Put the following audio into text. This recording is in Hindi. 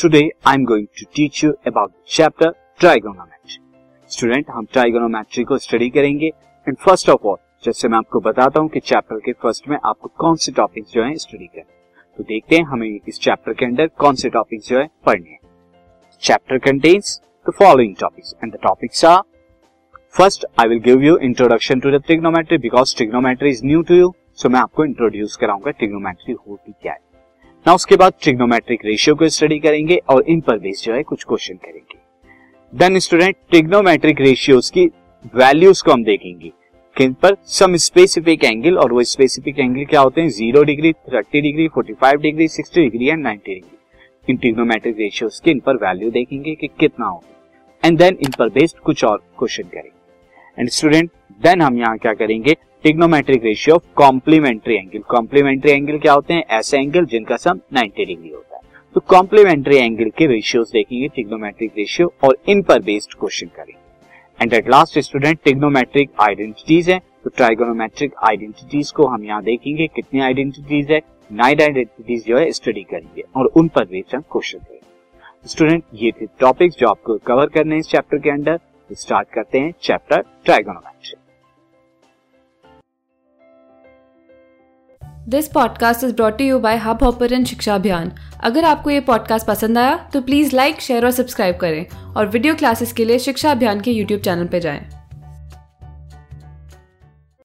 Today I am going to teach you about chapter trigonometry student हम ट्राइगोनोमेट्री को स्टडी करेंगे। एंड फ़र्स्ट ऑफ़ ऑल जैसे मैं आपको बताता हूँ कि चैप्टर के फ़र्स्ट में आपको कौन से टॉपिक्स जो है स्टडी करें तो देखते हैं, हमें इस चैप्टर के अंदर कौन से टॉपिक्स जो है पढ़ने हैं। Chapter contents the following topics and the topics are first I will give you introduction to the trigonometry because trigonometry is new to you so मैं आपको इंट्रोड्यूस कराऊँगा ट्रिग्नोमेट्री होती क्या है। ना उसके बाद ट्रिग्नोमेट्रिक रेशियो को स्टडी करेंगे और इन पर बेस जो है कुछ क्वेश्चन करेंगे देन स्टूडेंट ट्रिग्नोमेट्रिक रेशियोज की वैल्यूज़ को हम देखेंगे किन पर सम स्पेसिफिक एंगल और वो स्पेसिफिक एंगल क्या होते हैं zero degree thirty degree forty five degree sixty degree and ninety degree in trigonometric ratios के इन पर वैल्यू देखेंगे कि कितना होगा एंड देन इन पर बेस्ड कुछ और क्वेश्चन करेंगे एंड स्टूडेंट देन हम यहाँ क्या करेंगे? Trigonometric ratio of complementary angle complementary angle क्या होते हैं? ऐसे एंगल जिनका सम 90 डिग्री होता है। तो कॉम्प्लीमेंट्री एंगल के रेशियोज देखेंगे टिग्नोमेट्रिक रेशियो और इन पर बेस्ड क्वेश्चन करेंगे। And at last student trigonometric identities है। तो ट्राइगोनोमेट्रिक आइडेंटिटीज को हम यहाँ देखेंगे, कितनी आइडेंटिटीज है? नाइन आइडेंटिटीज जो है स्टडी करेंगे, और उन पर बेस्ड हम क्वेश्चन करेंगे। स्टूडेंट ये थे टॉपिक्स जो आपको कवर करने हैं इस चैप्टर के अंदर। स्टार्ट करते हैं chapter trigonometry this podcast is brought you by hub ऑपर Shiksha Abhiyan अगर आपको ये पॉडकास्ट पसंद आया तो प्लीज़ लाइक शेयर और सब्सक्राइब करें और वीडियो क्लासेस के लिए शिक्षा अभियान के यूट्यूब चैनल पर जाएँ।